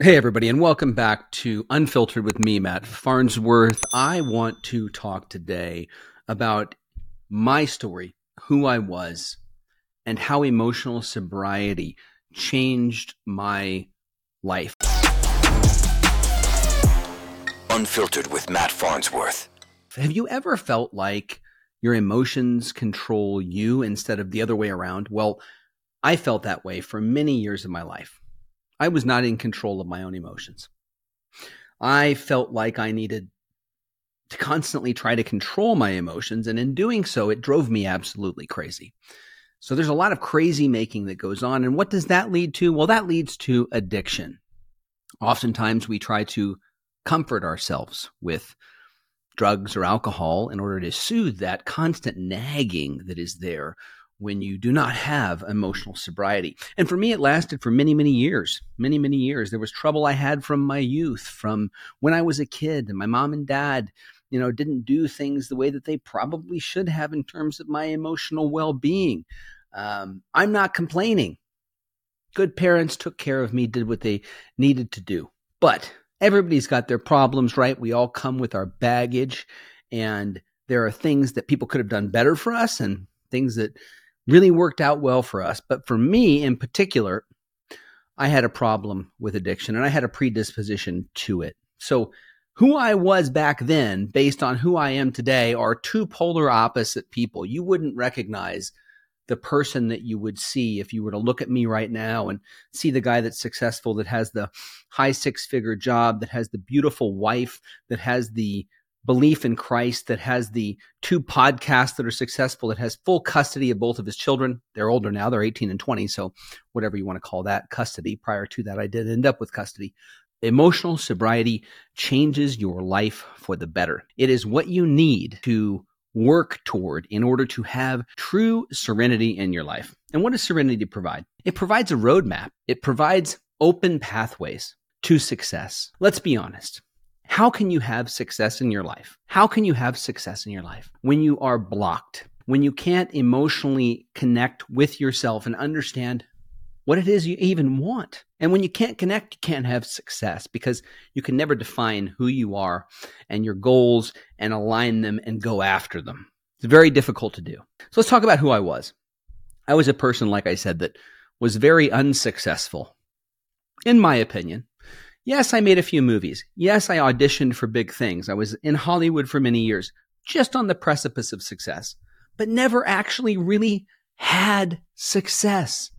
Hey, everybody, and welcome back to Unfiltered with me, Matt Farnsworth. I want to talk today about my story, who I was, and how emotional sobriety changed my life. Unfiltered with Matt Farnsworth. Have you ever felt like your emotions control you instead of the other way around? Well, I felt that way for many years of my life. I was not in control of my own emotions. I felt like I needed to constantly try to control my emotions. And in doing so, it drove me absolutely crazy. So there's a lot of crazy making that goes on. And what does that lead to? Well, that leads to addiction. Oftentimes we try to comfort ourselves with drugs or alcohol in order to soothe that constant nagging that is there when you do not have emotional sobriety. And for me, it lasted for many, many years, many, many years. There was trouble I had from my youth, from when I was a kid, and my mom and dad, you know, didn't do things the way that they probably should have in terms of my emotional well being. Um, I'm not complaining. Good parents took care of me, did what they needed to do. But everybody's got their problems, right? We all come with our baggage, and there are things that people could have done better for us and things that really worked out well for us. But for me in particular, I had a problem with addiction and I had a predisposition to it. So, who I was back then, based on who I am today, are two polar opposite people. You wouldn't recognize the person that you would see if you were to look at me right now and see the guy that's successful, that has the high six figure job, that has the beautiful wife, that has the belief in Christ that has the two podcasts that are successful, that has full custody of both of his children. They're older now, they're 18 and 20. So, whatever you want to call that, custody. Prior to that, I did end up with custody. Emotional sobriety changes your life for the better. It is what you need to work toward in order to have true serenity in your life. And what does serenity provide? It provides a roadmap, it provides open pathways to success. Let's be honest. How can you have success in your life? How can you have success in your life when you are blocked, when you can't emotionally connect with yourself and understand what it is you even want? And when you can't connect, you can't have success because you can never define who you are and your goals and align them and go after them. It's very difficult to do. So let's talk about who I was. I was a person, like I said, that was very unsuccessful, in my opinion. Yes, I made a few movies. Yes, I auditioned for big things. I was in Hollywood for many years, just on the precipice of success, but never actually really had success.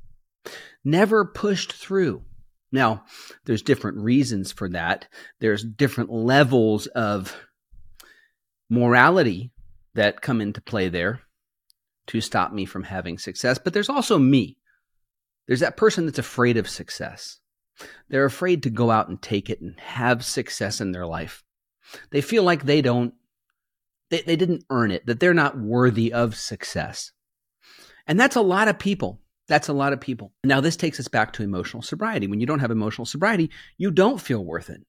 Never pushed through. Now, there's different reasons for that. There's different levels of morality that come into play there to stop me from having success, but there's also me. There's that person that's afraid of success. They're afraid to go out and take it and have success in their life. They feel like they don't, they, they didn't earn it, that they're not worthy of success. And that's a lot of people. That's a lot of people. Now, this takes us back to emotional sobriety. When you don't have emotional sobriety, you don't feel worth it.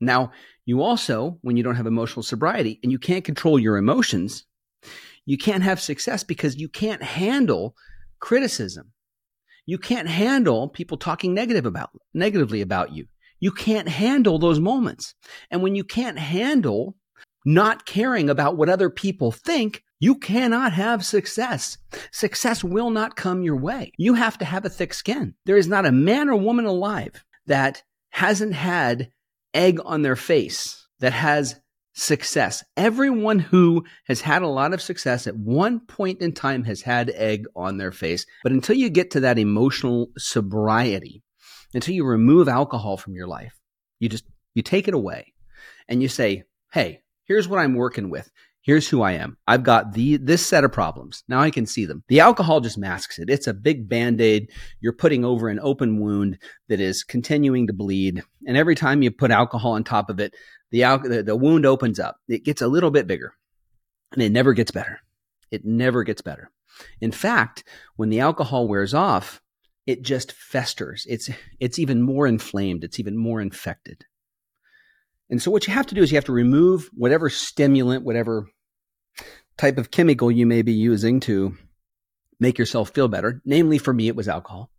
Now, you also, when you don't have emotional sobriety and you can't control your emotions, you can't have success because you can't handle criticism. You can't handle people talking negative about negatively about you. You can't handle those moments. And when you can't handle not caring about what other people think, you cannot have success. Success will not come your way. You have to have a thick skin. There is not a man or woman alive that hasn't had egg on their face, that has success. Everyone who has had a lot of success at one point in time has had egg on their face. But until you get to that emotional sobriety, until you remove alcohol from your life, you just you take it away and you say, "Hey, here's what I'm working with. Here's who I am. I've got the this set of problems. Now I can see them. The alcohol just masks it. It's a big band-aid you're putting over an open wound that is continuing to bleed. And every time you put alcohol on top of it, the, al- the, the wound opens up. It gets a little bit bigger and it never gets better. It never gets better. In fact, when the alcohol wears off, it just festers. It's, it's even more inflamed. It's even more infected. And so what you have to do is you have to remove whatever stimulant, whatever type of chemical you may be using to make yourself feel better. Namely, for me, it was alcohol.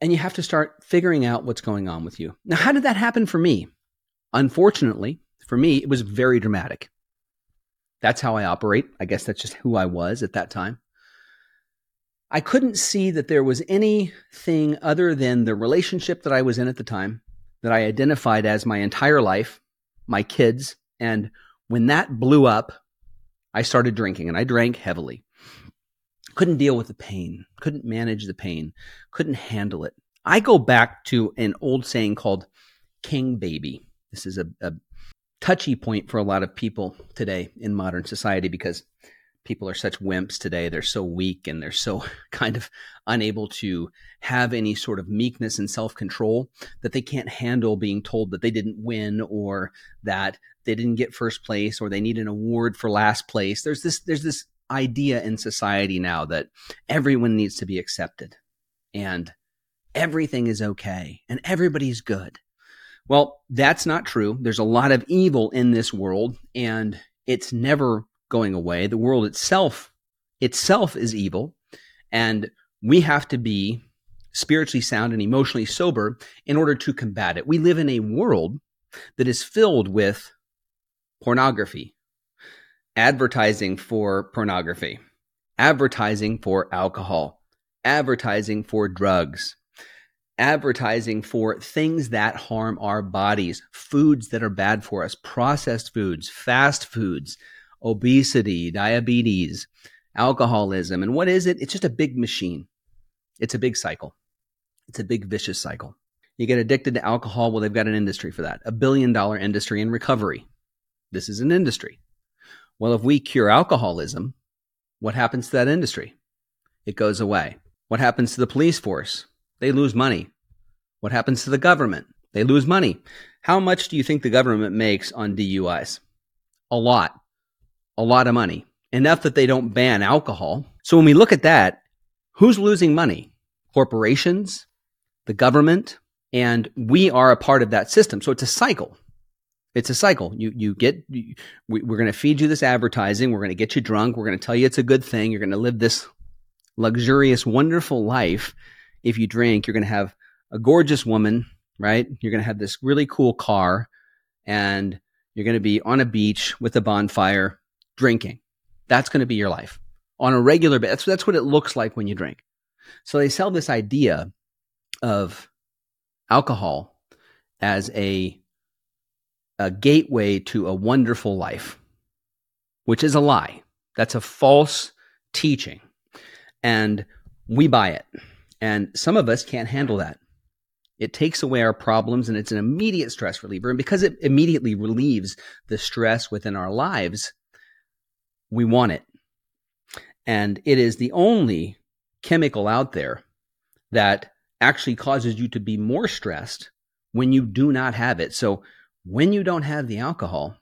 and you have to start figuring out what's going on with you. Now, how did that happen for me? Unfortunately, for me, it was very dramatic. That's how I operate. I guess that's just who I was at that time. I couldn't see that there was anything other than the relationship that I was in at the time that I identified as my entire life, my kids. And when that blew up, I started drinking and I drank heavily. Couldn't deal with the pain, couldn't manage the pain, couldn't handle it. I go back to an old saying called king baby. This is a, a touchy point for a lot of people today in modern society because people are such wimps today. They're so weak and they're so kind of unable to have any sort of meekness and self control that they can't handle being told that they didn't win or that they didn't get first place or they need an award for last place. There's this, there's this idea in society now that everyone needs to be accepted and everything is okay and everybody's good. Well, that's not true. There's a lot of evil in this world and it's never going away. The world itself itself is evil and we have to be spiritually sound and emotionally sober in order to combat it. We live in a world that is filled with pornography, advertising for pornography, advertising for alcohol, advertising for drugs, advertising for things that harm our bodies, foods that are bad for us, processed foods, fast foods, obesity, diabetes, alcoholism. And what is it? It's just a big machine. It's a big cycle. It's a big vicious cycle. You get addicted to alcohol. Well, they've got an industry for that, a billion dollar industry in recovery. This is an industry. Well, if we cure alcoholism, what happens to that industry? It goes away. What happens to the police force? They lose money. What happens to the government? They lose money. How much do you think the government makes on DUIs? A lot a lot of money, enough that they don't ban alcohol. So when we look at that, who's losing money? Corporations, the government, and we are a part of that system. So it's a cycle. It's a cycle. You you get you, we, we're going to feed you this advertising. We're going to get you drunk. We're going to tell you it's a good thing. You're going to live this luxurious, wonderful life. If you drink, you're going to have a gorgeous woman, right? You're going to have this really cool car, and you're going to be on a beach with a bonfire drinking. That's going to be your life on a regular basis. That's, that's what it looks like when you drink. So they sell this idea of alcohol as a, a gateway to a wonderful life, which is a lie. That's a false teaching. And we buy it. And some of us can't handle that. It takes away our problems and it's an immediate stress reliever. And because it immediately relieves the stress within our lives, we want it. And it is the only chemical out there that actually causes you to be more stressed when you do not have it. So when you don't have the alcohol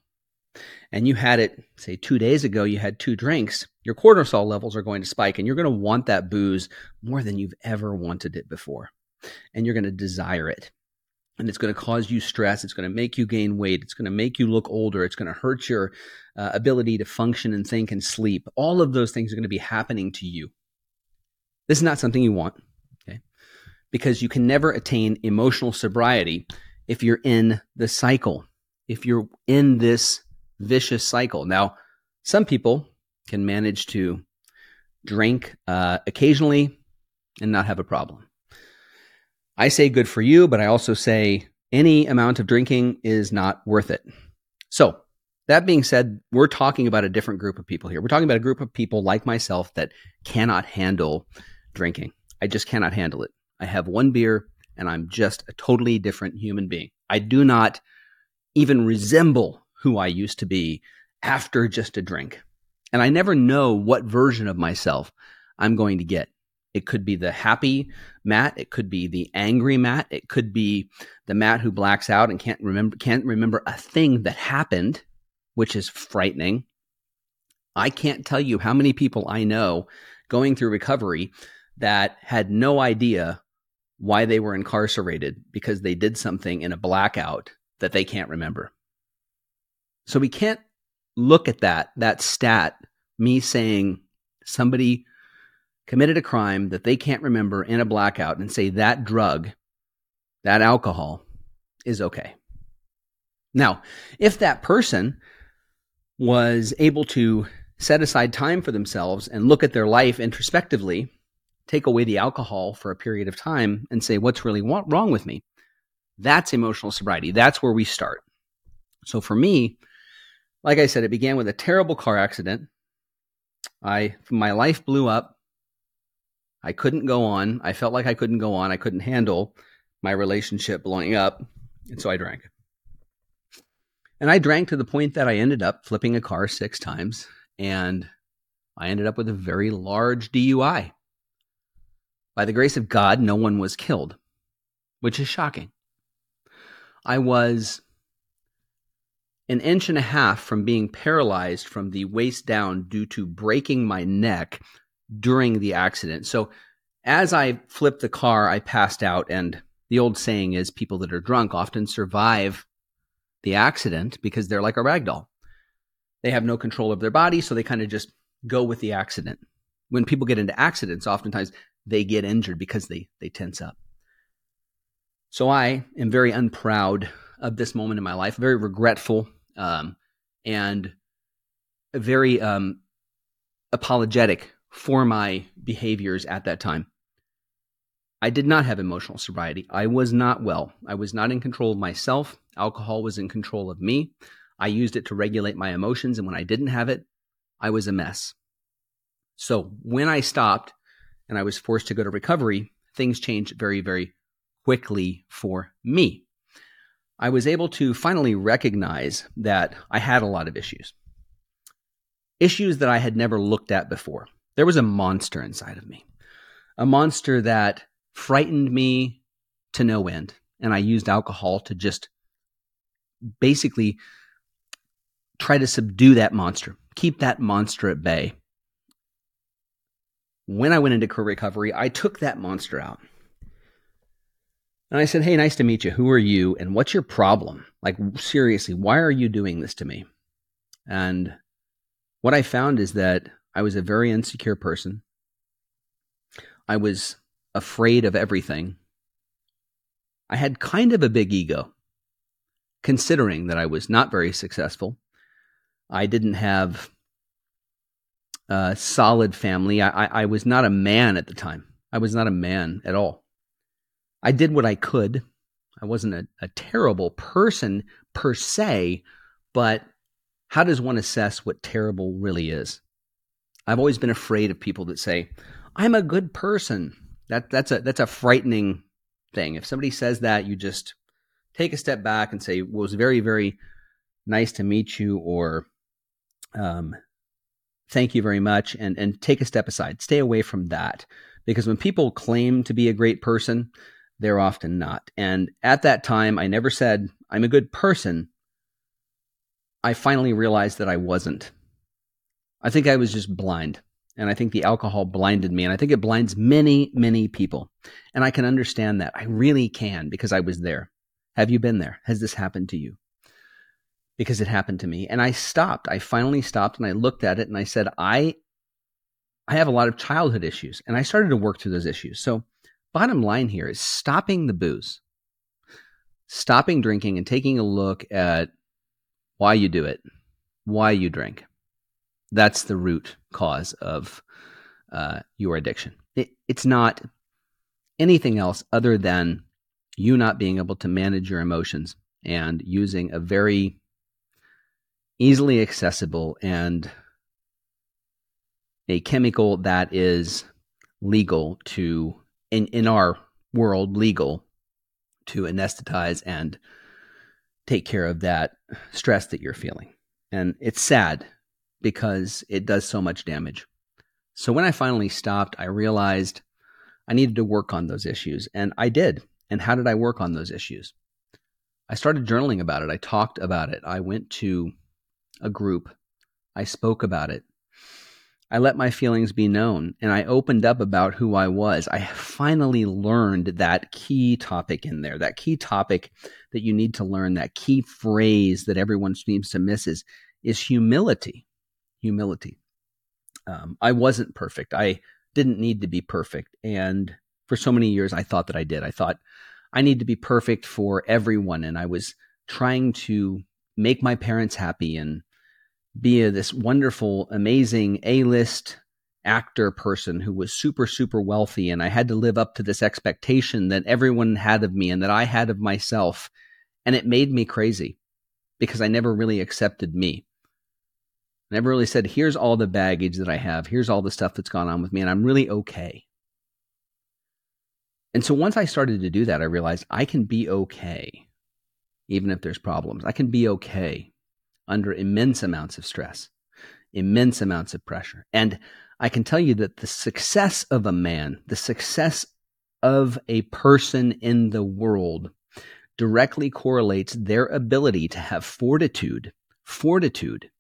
and you had it, say, two days ago, you had two drinks, your cortisol levels are going to spike and you're going to want that booze more than you've ever wanted it before. And you're going to desire it and it's going to cause you stress. It's going to make you gain weight. It's going to make you look older. It's going to hurt your uh, ability to function and think and sleep. All of those things are going to be happening to you. This is not something you want, okay? Because you can never attain emotional sobriety if you're in the cycle, if you're in this vicious cycle. Now, some people can manage to drink uh, occasionally and not have a problem. I say good for you, but I also say any amount of drinking is not worth it. So, that being said, we're talking about a different group of people here. We're talking about a group of people like myself that cannot handle drinking. I just cannot handle it. I have one beer and I'm just a totally different human being. I do not even resemble who I used to be after just a drink. And I never know what version of myself I'm going to get. It could be the happy Matt. It could be the angry Matt. It could be the Matt who blacks out and can't remember can't remember a thing that happened, which is frightening. I can't tell you how many people I know going through recovery that had no idea why they were incarcerated because they did something in a blackout that they can't remember. So we can't look at that that stat me saying somebody committed a crime that they can't remember in a blackout and say that drug, that alcohol is okay. Now, if that person was able to set aside time for themselves and look at their life introspectively, take away the alcohol for a period of time and say, what's really wrong with me? That's emotional sobriety. That's where we start. So for me, like I said, it began with a terrible car accident. I my life blew up. I couldn't go on. I felt like I couldn't go on. I couldn't handle my relationship blowing up, and so I drank. And I drank to the point that I ended up flipping a car six times, and I ended up with a very large DUI. By the grace of God, no one was killed, which is shocking. I was an inch and a half from being paralyzed from the waist down due to breaking my neck during the accident. So, as I flipped the car, I passed out. And the old saying is people that are drunk often survive the accident because they're like a rag doll. They have no control of their body, so they kind of just go with the accident. When people get into accidents, oftentimes they get injured because they, they tense up. So I am very unproud of this moment in my life, very regretful um, and very um, apologetic for my behaviors at that time. I did not have emotional sobriety. I was not well. I was not in control of myself. Alcohol was in control of me. I used it to regulate my emotions, and when I didn't have it, I was a mess. So when I stopped and I was forced to go to recovery, things changed very, very quickly for me. I was able to finally recognize that I had a lot of issues. Issues that I had never looked at before. There was a monster inside of me, a monster that frightened me to no end. And I used alcohol to just basically try to subdue that monster, keep that monster at bay. When I went into career recovery, I took that monster out. And I said, Hey, nice to meet you. Who are you? And what's your problem? Like, seriously, why are you doing this to me? And what I found is that I was a very insecure person. I was afraid of everything. I had kind of a big ego, considering that I was not very successful. I didn't have a solid family. I, I, I was not a man at the time. I was not a man at all. I did what I could. I wasn't a, a terrible person per se, but how does one assess what terrible really is? I've always been afraid of people that say, I'm a good person. That that's a that's a frightening thing. If somebody says that, you just take a step back and say, well, it was very, very nice to meet you, or um, thank you very much, and and take a step aside. Stay away from that. Because when people claim to be a great person, they're often not. And at that time, I never said, I'm a good person. I finally realized that I wasn't. I think I was just blind. And I think the alcohol blinded me. And I think it blinds many, many people. And I can understand that. I really can because I was there. Have you been there? Has this happened to you? Because it happened to me. And I stopped. I finally stopped and I looked at it and I said, I I have a lot of childhood issues. And I started to work through those issues. So bottom line here is stopping the booze, stopping drinking, and taking a look at why you do it, why you drink. That's the root cause of uh, your addiction. It, it's not anything else other than you not being able to manage your emotions and using a very easily accessible and a chemical that is legal to in in our world legal to anesthetize and take care of that stress that you're feeling. And it's sad because it does so much damage. So when I finally stopped, I realized I needed to work on those issues. And I did. And how did I work on those issues? I started journaling about it. I talked about it. I went to a group. I spoke about it. I let my feelings be known and I opened up about who I was. I finally learned that key topic in there, that key topic that you need to learn, that key phrase that everyone seems to miss is, is humility. Humility. Um, I wasn't perfect. I didn't need to be perfect. And for so many years, I thought that I did. I thought I need to be perfect for everyone. And I was trying to make my parents happy and be a, this wonderful, amazing A list actor person who was super, super wealthy. And I had to live up to this expectation that everyone had of me and that I had of myself. And it made me crazy because I never really accepted me. Never really said, here's all the baggage that I have. Here's all the stuff that's gone on with me. And I'm really okay. And so once I started to do that, I realized I can be okay, even if there's problems. I can be okay under immense amounts of stress, immense amounts of pressure. And I can tell you that the success of a man, the success of a person in the world directly correlates their ability to have fortitude, fortitude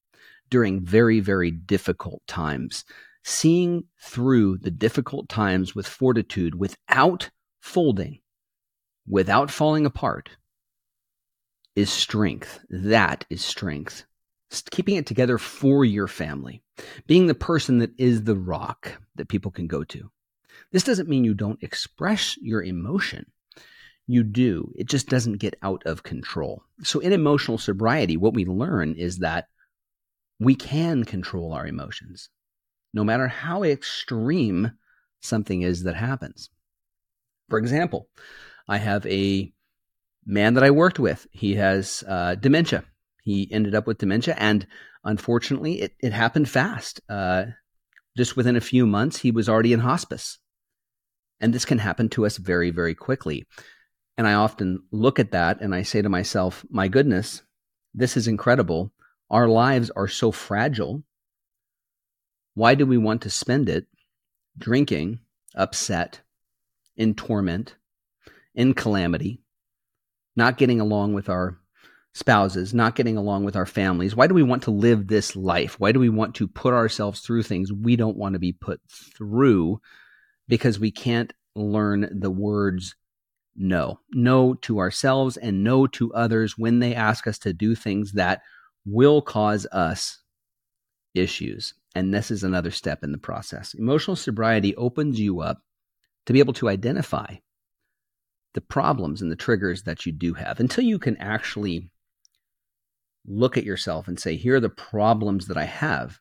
during very, very difficult times. Seeing through the difficult times with fortitude without folding, without falling apart, is strength. That is strength. Keeping it together for your family, being the person that is the rock that people can go to. This doesn't mean you don't express your emotion. You do. It just doesn't get out of control. So, in emotional sobriety, what we learn is that we can control our emotions, no matter how extreme something is that happens. For example, I have a man that I worked with. He has uh, dementia. He ended up with dementia, and unfortunately, it, it happened fast. Uh, just within a few months, he was already in hospice. And this can happen to us very, very quickly. And I often look at that and I say to myself, my goodness, this is incredible. Our lives are so fragile. Why do we want to spend it drinking, upset, in torment, in calamity, not getting along with our spouses, not getting along with our families? Why do we want to live this life? Why do we want to put ourselves through things we don't want to be put through because we can't learn the words no. No to ourselves and no to others when they ask us to do things that will cause us issues. And this is another step in the process. Emotional sobriety opens you up to be able to identify the problems and the triggers that you do have until you can actually look at yourself and say, here are the problems that I have.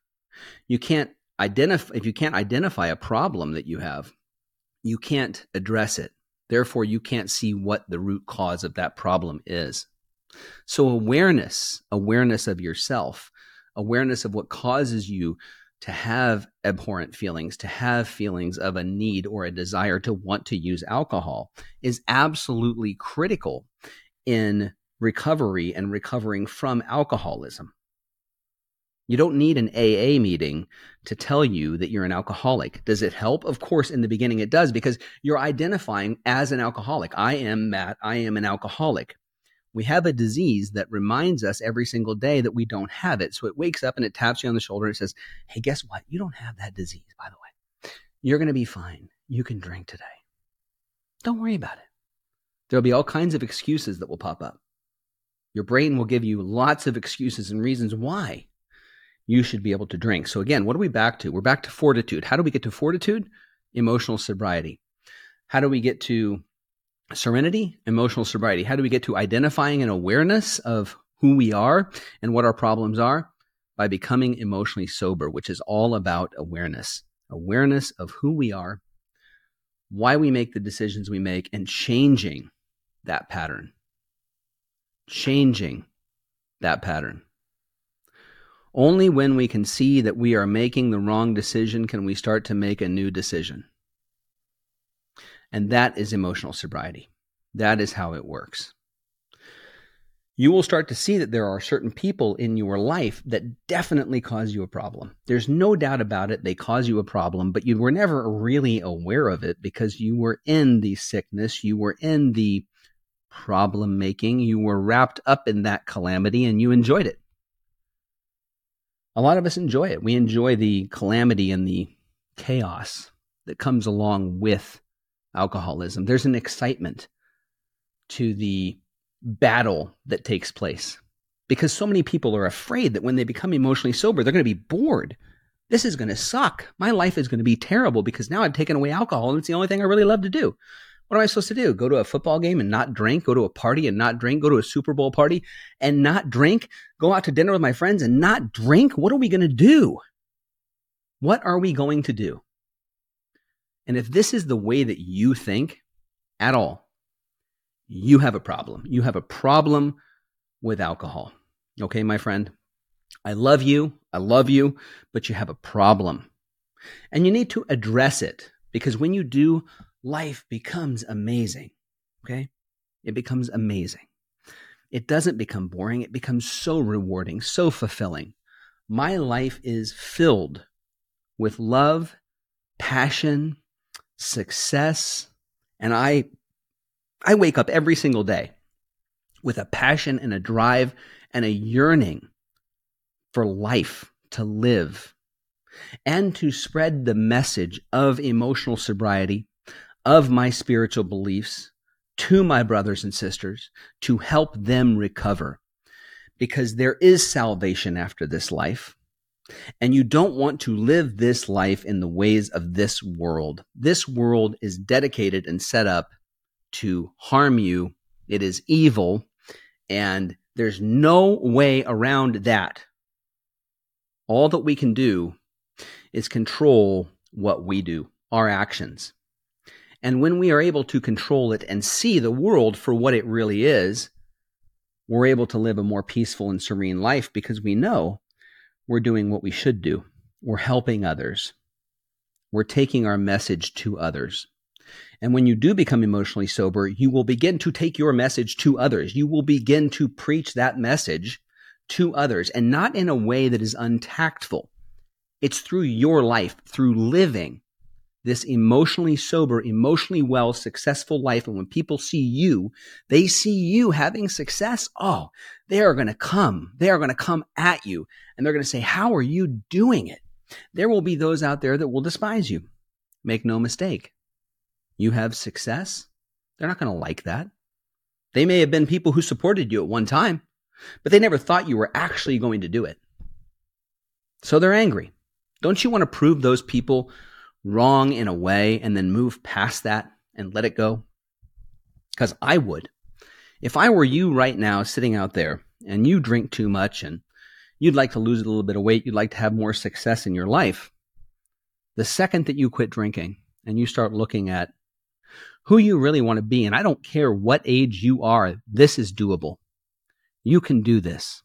You can't identify, if you can't identify a problem that you have, you can't address it. Therefore, you can't see what the root cause of that problem is. So, awareness, awareness of yourself, awareness of what causes you to have abhorrent feelings, to have feelings of a need or a desire to want to use alcohol is absolutely critical in recovery and recovering from alcoholism. You don't need an AA meeting to tell you that you're an alcoholic. Does it help? Of course, in the beginning it does because you're identifying as an alcoholic. I am Matt. I am an alcoholic we have a disease that reminds us every single day that we don't have it. So it wakes up and it taps you on the shoulder and it says, Hey, guess what? You don't have that disease, by the way. You're going to be fine. You can drink today. Don't worry about it. There'll be all kinds of excuses that will pop up. Your brain will give you lots of excuses and reasons why you should be able to drink. So, again, what are we back to? We're back to fortitude. How do we get to fortitude? Emotional sobriety. How do we get to serenity, emotional sobriety. How do we get to identifying an awareness of who we are and what our problems are? By becoming emotionally sober, which is all about awareness awareness of who we are, why we make the decisions we make, and changing that pattern. Changing that pattern. Only when we can see that we are making the wrong decision can we start to make a new decision. And that is emotional sobriety. That is how it works. You will start to see that there are certain people in your life that definitely cause you a problem. There's no doubt about it. They cause you a problem, but you were never really aware of it because you were in the sickness, you were in the problem making, you were wrapped up in that calamity and you enjoyed it. A lot of us enjoy it. We enjoy the calamity and the chaos that comes along with alcoholism. There's an excitement to the battle that takes place because so many people are afraid that when they become emotionally sober, they're going to be bored. this is going to suck. My life is going to be terrible because now I've taken away alcohol and it's the only thing I really love to do. What am I supposed to do? Go to a football game and not drink? Go to a party and not drink? Go to a Super Bowl party and not drink? Go out to dinner with my friends and not drink? What are we going to do? What are we going to do? And if this is the way that you think at all, you have a problem. You have a problem with alcohol. Okay, my friend? I love you. I love you, but you have a problem. And you need to address it because when you do, life becomes amazing. Okay? It becomes amazing. It doesn't become boring. It becomes so rewarding, so fulfilling. My life is filled with love, passion, success, and I I wake up every single day with a passion and a drive and a yearning for life to live and to spread the message of emotional sobriety of my spiritual beliefs to my brothers and sisters to help them recover. Because there is salvation after this life. And you don't want to live this life in the ways of this world. This world is dedicated and set up to harm you. It is evil. And there's no way around that. All that we can do is control what we do, our actions. And when we are able to control it and see the world for what it really is, we're able to live a more peaceful and serene life because we know we're doing what we should do. We're helping others. We're taking our message to others. And when you do become emotionally sober, you will begin to take your message to others. You will begin to preach that message to others and not in a way that is untactful. It's through your life, through living this emotionally sober, emotionally well, successful life. And when people see you, they see you having success. Oh, they are going to come. They are going to come at you and they're going to say, how are you doing it? There will be those out there that will despise you. Make no mistake. You have success. They're not going to like that. They may have been people who supported you at one time, but they never thought you were actually going to do it. So they're angry. Don't you want to prove those people wrong in a way and then move past that and let it go? Because I would. If I were you right now sitting out there and you drink too much and you'd like to lose a little bit of weight, you'd like to have more success in your life, the second that you quit drinking and you start looking at who you really want to be, and I don't care what age you are, this is doable. You can do this.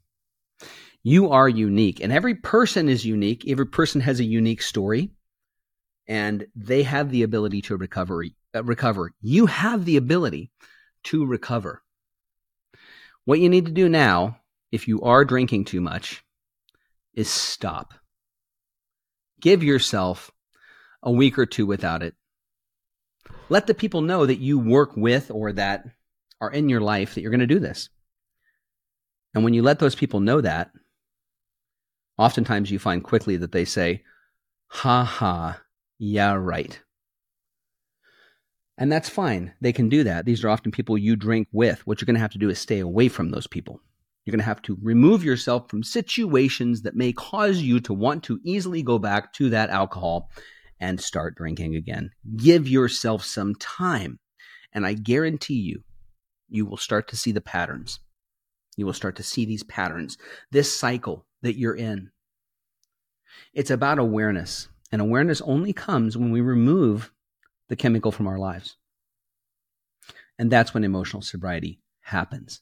You are unique, and every person is unique. Every person has a unique story and they have the ability to recover. Uh, recover. You have the ability to recover. What you need to do now, if you are drinking too much, is stop. Give yourself a week or two without it. Let the people know that you work with or that are in your life that you're going to do this. And when you let those people know that, oftentimes you find quickly that they say, ha ha, yeah, right. And that's fine. They can do that. These are often people you drink with. What you're going to have to do is stay away from those people. You're going to have to remove yourself from situations that may cause you to want to easily go back to that alcohol and start drinking again. Give yourself some time. And I guarantee you, you will start to see the patterns. You will start to see these patterns, this cycle that you're in. It's about awareness. And awareness only comes when we remove the chemical from our lives. And that's when emotional sobriety happens.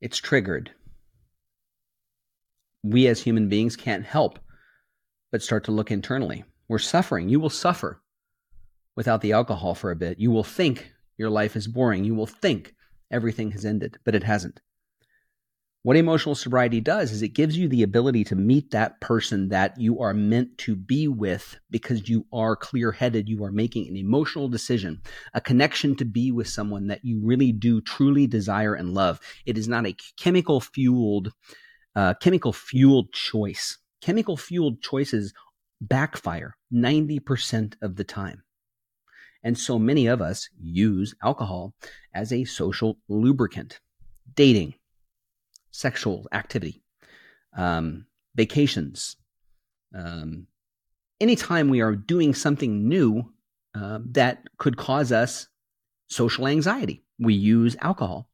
It's triggered. We as human beings can't help but start to look internally. We're suffering. You will suffer without the alcohol for a bit. You will think your life is boring. You will think everything has ended, but it hasn't. What emotional sobriety does is it gives you the ability to meet that person that you are meant to be with because you are clear headed. You are making an emotional decision, a connection to be with someone that you really do truly desire and love. It is not a chemical fueled, uh, chemical fueled choice. Chemical fueled choices backfire 90% of the time. And so many of us use alcohol as a social lubricant. Dating, sexual activity, um, vacations, um, anytime we are doing something new uh, that could cause us social anxiety, we use alcohol.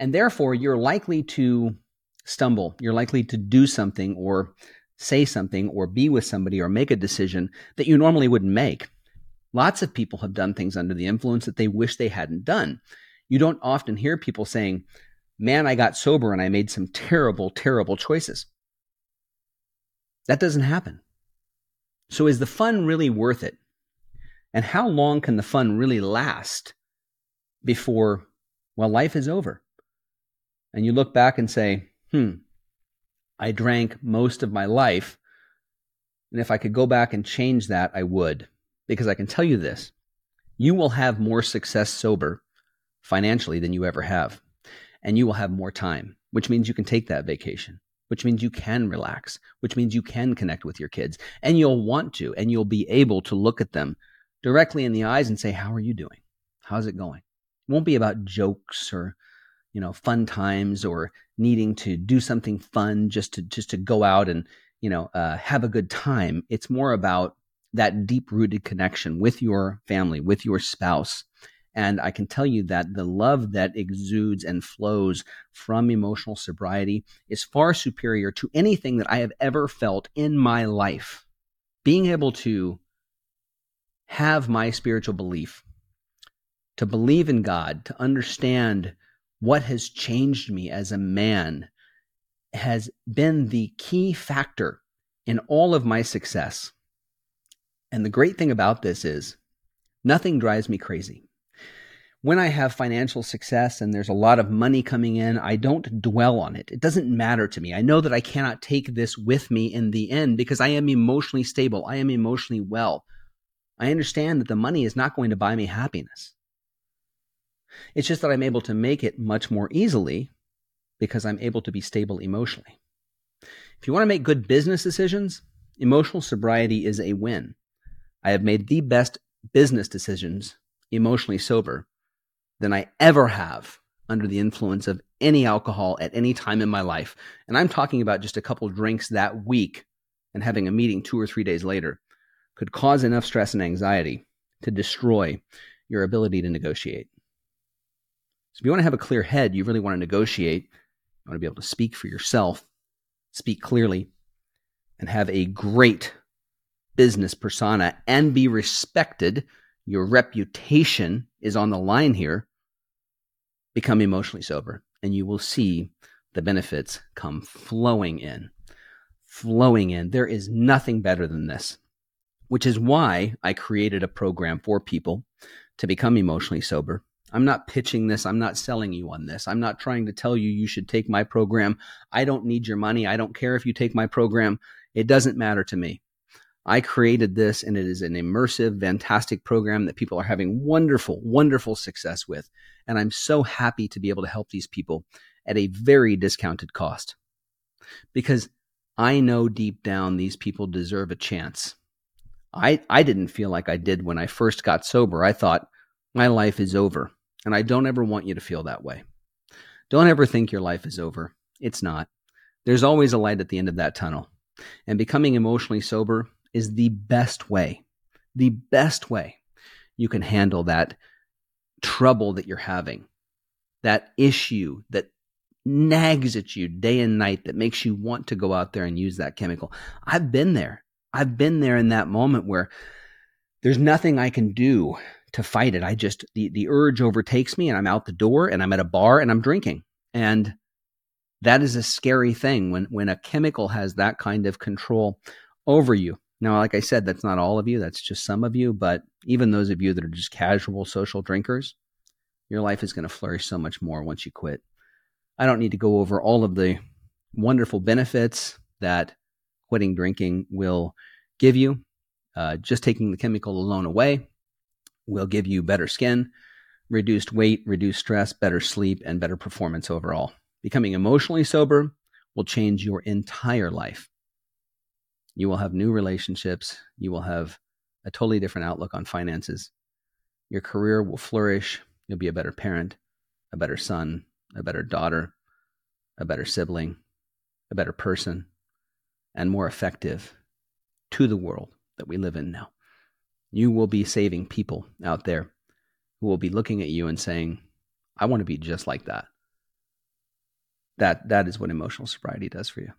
And therefore, you're likely to stumble. You're likely to do something or say something or be with somebody or make a decision that you normally wouldn't make. Lots of people have done things under the influence that they wish they hadn't done. You don't often hear people saying, Man, I got sober and I made some terrible, terrible choices. That doesn't happen. So, is the fun really worth it? And how long can the fun really last before, well, life is over? And you look back and say, hmm, I drank most of my life. And if I could go back and change that, I would. Because I can tell you this you will have more success sober financially than you ever have. And you will have more time, which means you can take that vacation, which means you can relax, which means you can connect with your kids. And you'll want to, and you'll be able to look at them directly in the eyes and say, How are you doing? How's it going? It won't be about jokes or you know fun times or needing to do something fun just to just to go out and you know uh, have a good time it's more about that deep rooted connection with your family with your spouse and i can tell you that the love that exudes and flows from emotional sobriety is far superior to anything that i have ever felt in my life being able to have my spiritual belief to believe in god to understand what has changed me as a man has been the key factor in all of my success. And the great thing about this is nothing drives me crazy. When I have financial success and there's a lot of money coming in, I don't dwell on it. It doesn't matter to me. I know that I cannot take this with me in the end because I am emotionally stable. I am emotionally well. I understand that the money is not going to buy me happiness. It's just that I'm able to make it much more easily because I'm able to be stable emotionally. If you want to make good business decisions, emotional sobriety is a win. I have made the best business decisions emotionally sober than I ever have under the influence of any alcohol at any time in my life. And I'm talking about just a couple drinks that week and having a meeting two or three days later could cause enough stress and anxiety to destroy your ability to negotiate. So if you want to have a clear head, you really want to negotiate, you want to be able to speak for yourself, speak clearly, and have a great business persona and be respected. Your reputation is on the line here. Become emotionally sober, and you will see the benefits come flowing in. Flowing in. There is nothing better than this, which is why I created a program for people to become emotionally sober I'm not pitching this. I'm not selling you on this. I'm not trying to tell you you should take my program. I don't need your money. I don't care if you take my program. It doesn't matter to me. I created this and it is an immersive, fantastic program that people are having wonderful, wonderful success with. And I'm so happy to be able to help these people at a very discounted cost because I know deep down these people deserve a chance. I, I didn't feel like I did when I first got sober. I thought my life is over. And I don't ever want you to feel that way. Don't ever think your life is over. It's not. There's always a light at the end of that tunnel. And becoming emotionally sober is the best way, the best way you can handle that trouble that you're having, that issue that nags at you day and night that makes you want to go out there and use that chemical. I've been there. I've been there in that moment where there's nothing I can do to fight it. I just the the urge overtakes me and I'm out the door and I'm at a bar and I'm drinking. And that is a scary thing when when a chemical has that kind of control over you. Now, like I said, that's not all of you, that's just some of you, but even those of you that are just casual social drinkers, your life is going to flourish so much more once you quit. I don't need to go over all of the wonderful benefits that quitting drinking will give you. Uh, just taking the chemical alone away will give you better skin, reduced weight, reduced stress, better sleep, and better performance overall. Becoming emotionally sober will change your entire life. You will have new relationships. You will have a totally different outlook on finances. Your career will flourish. You'll be a better parent, a better son, a better daughter, a better sibling, a better person, and more effective to the world that we live in now. You will be saving people out there who will be looking at you and saying, I want to be just like that. That that is what emotional sobriety does for you.